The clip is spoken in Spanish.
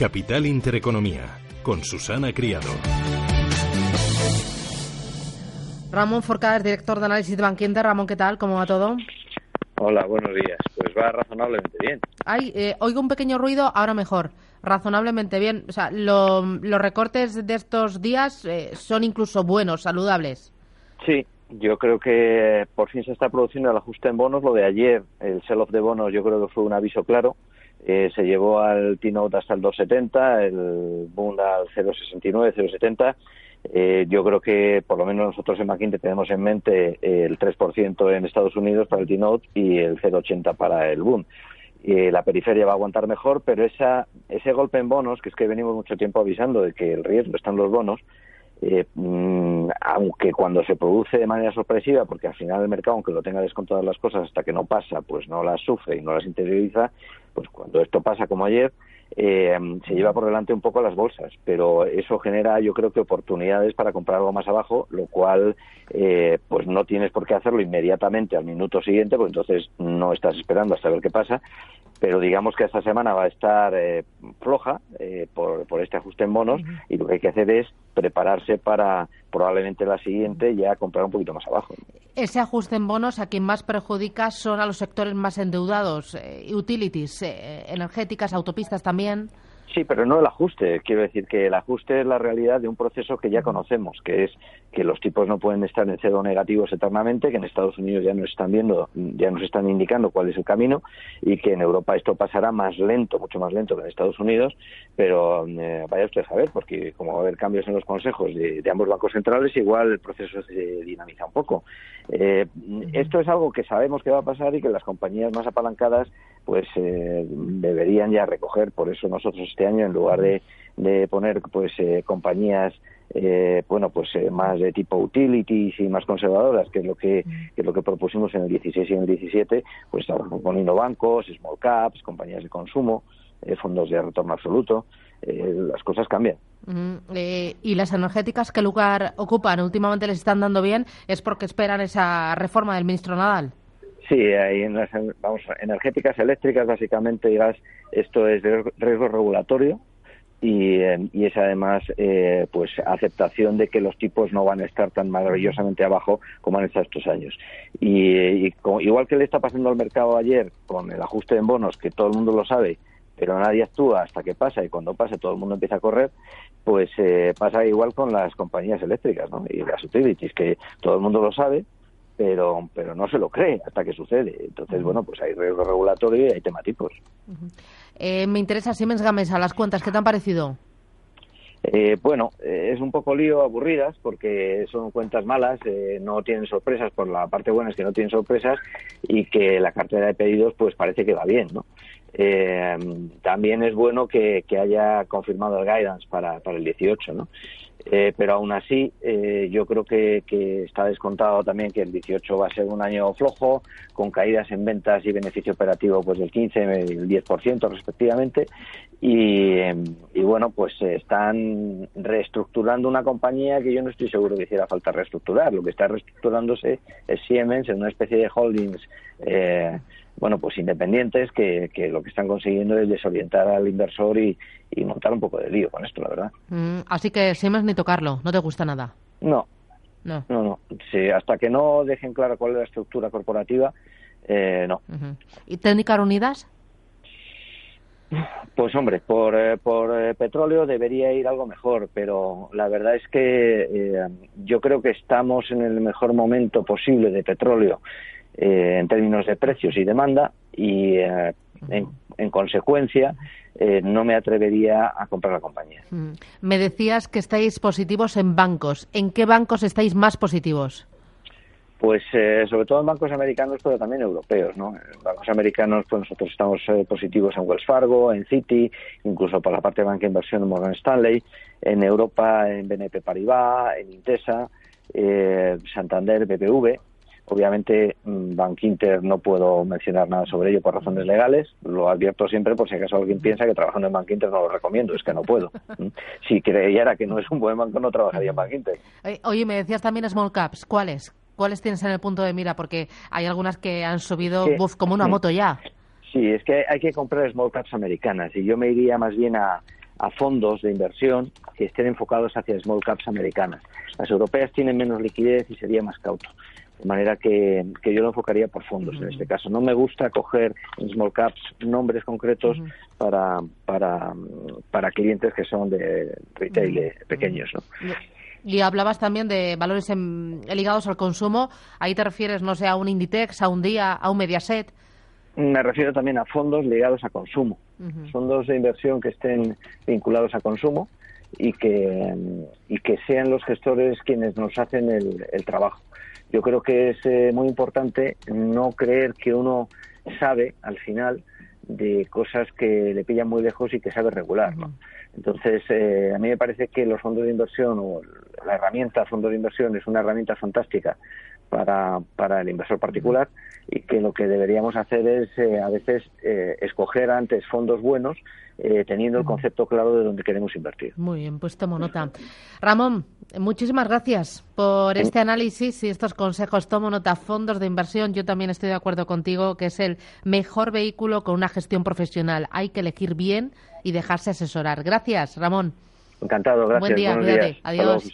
Capital Intereconomía, con Susana Criado. Ramón Forcada, director de análisis de Banquinter. Ramón, ¿qué tal? ¿Cómo va todo? Hola, buenos días. Pues va razonablemente bien. Ay, eh, oigo un pequeño ruido, ahora mejor. Razonablemente bien. O sea, los recortes de estos días eh, son incluso buenos, saludables. Sí, yo creo que por fin se está produciendo el ajuste en bonos. Lo de ayer, el sell-off de bonos, yo creo que fue un aviso claro. Eh, se llevó al T-Note hasta el 2,70, el Bund al 0,69, 0,70 eh, yo creo que por lo menos nosotros en McKinsey tenemos en mente el 3% en Estados Unidos para el T-Note y el 0,80 para el Boom. Eh, la periferia va a aguantar mejor, pero esa, ese golpe en bonos, que es que venimos mucho tiempo avisando de que el riesgo está en los bonos, eh, mm, aunque cuando se produce de manera sorpresiva, porque al final el mercado, aunque lo tenga descontadas las cosas hasta que no pasa, pues no las sufre y no las interioriza, pues cuando esto pasa como ayer, eh, se lleva por delante un poco las bolsas, pero eso genera, yo creo que oportunidades para comprar algo más abajo, lo cual, eh, pues no tienes por qué hacerlo inmediatamente al minuto siguiente, porque entonces no estás esperando hasta ver qué pasa. Pero digamos que esta semana va a estar eh, floja por, por este ajuste en bonos y lo que hay que hacer es prepararse para probablemente la siguiente ya comprar un poquito más abajo. Ese ajuste en bonos a quien más perjudica son a los sectores más endeudados, eh, utilities, eh, energéticas, autopistas también. Sí, pero no el ajuste. Quiero decir que el ajuste es la realidad de un proceso que ya conocemos, que es que los tipos no pueden estar en cero negativos eternamente, que en Estados Unidos ya nos están viendo, ya nos están indicando cuál es el camino y que en Europa esto pasará más lento, mucho más lento que en Estados Unidos, pero eh, vaya usted a saber, porque como va a haber cambios en los consejos de, ambos bancos centrales, igual el proceso se dinamiza un poco. Eh, esto es algo que sabemos que va a pasar y que las compañías más apalancadas pues eh, deberían ya recoger, por eso nosotros este año en lugar de, de poner pues eh, compañías eh, bueno pues eh, más de tipo utilities y más conservadoras que es lo que, que, es lo que propusimos en el 16 y en el 17 pues estamos poniendo bancos small caps compañías de consumo fondos de retorno absoluto las cosas cambian. Y las energéticas qué lugar ocupan últimamente les están dando bien es porque esperan esa reforma del ministro Nadal Sí, hay en las vamos, energéticas eléctricas, básicamente, gas, esto es riesgo regulatorio y, eh, y es además eh, pues aceptación de que los tipos no van a estar tan maravillosamente abajo como han estado estos años. Y, igual que le está pasando al mercado ayer con el ajuste en bonos, que todo el mundo lo sabe, pero nadie actúa hasta que pasa y cuando pasa todo el mundo empieza a correr, pues eh, pasa igual con las compañías eléctricas ¿no? y las utilities, que todo el mundo lo sabe, pero, pero no se lo cree hasta que sucede. Entonces, bueno, pues hay riesgo regulatorio y hay temáticos. eh, me interesa Siemens Gamesa, las cuentas, ¿qué te han parecido? Eh, bueno, eh, es un poco lío, aburridas, porque son cuentas malas, eh, no tienen sorpresas, por la parte buena es que no tienen sorpresas y que la cartera de pedidos pues parece que va bien, ¿no? Eh, también es bueno que, haya confirmado el guidance para, para el 18, ¿no? Eh, pero aún así, eh, yo creo que, que, está descontado también que el 18 va a ser un año flojo, con caídas en ventas y beneficio operativo pues del 15 y el 10% respectivamente. Y, y, bueno, pues están reestructurando una compañía que yo no estoy seguro que hiciera falta reestructurar. Lo que está reestructurándose es Siemens en una especie de holdings. Eh, bueno, pues independientes que, que, lo que están consiguiendo es desorientar al inversor y, y, montar un poco de lío con esto, la verdad. Mm, así que Siemens ni tocarlo, ¿no te gusta nada? No, no, no, no. Sí, hasta que no dejen claro cuál es la estructura corporativa, eh, no. Uh -huh. ¿Y técnicas unidas? Pues hombre, por, eh, por eh, petróleo debería ir algo mejor, pero la verdad es que eh, yo creo que estamos en el mejor momento posible de petróleo eh, en términos de precios y demanda y eh, en, en, consecuencia eh, no me atrevería a comprar la compañía. Me decías que estáis positivos en bancos. ¿En qué bancos estáis más positivos? Pues eh, sobre todo en bancos americanos, pero también europeos, ¿no? En bancos americanos, pues nosotros estamos eh, positivos en Wells Fargo, en Citi, incluso por la parte de banca de inversión en Morgan Stanley, en Europa en BNP Paribas, en Intesa, eh, Santander, BBV. Obviamente, Bank Inter no puedo mencionar nada sobre ello por razones legales. Lo advierto siempre por si acaso alguien piensa que trabajando en Bank Inter no lo recomiendo. Es que no puedo. si creyera que no es un buen banco, no trabajaría en Bank Inter. Oye, me decías también Small Caps. ¿Cuáles? ¿Cuáles tienes en el punto de mira? Porque hay algunas que han subido sí. buf, como una moto ya. Sí, es que hay que comprar small caps americanas y yo me iría más bien a, a fondos de inversión que estén enfocados hacia small caps americanas. Las europeas tienen menos liquidez y sería más cauto. De manera que, yo lo enfocaría por fondos en este caso. No me gusta coger en small caps nombres concretos para, para, para clientes que son de retail pequeños. ¿no? Y hablabas también de valores ligados al consumo. Ahí te refieres, no sé, a un Inditex, a un Día, a un Mediaset. Me refiero también a fondos ligados a consumo. Fondos de inversión que estén vinculados a consumo y que, y que sean los gestores quienes nos hacen el, trabajo. Yo creo que es eh, muy importante no creer que uno sabe al final de cosas que le pillan muy lejos y que sabe regular. ¿no? Entonces, eh, a mí me parece que los fondos de inversión o la herramienta fondo de inversión es una herramienta fantástica para, para el inversor particular y que lo que deberíamos hacer es eh, a veces eh, escoger antes fondos buenos eh, teniendo el concepto claro de dónde queremos invertir. Muy bien, pues tomo nota. Ramón, muchísimas gracias por este análisis y estos consejos. Tomo nota, fondos de inversión. Yo también estoy de acuerdo contigo que es el mejor vehículo con una gestión profesional. Hay que elegir bien y dejarse asesorar. Gracias, Ramón. Encantado, gracias. Buen día, Adiós.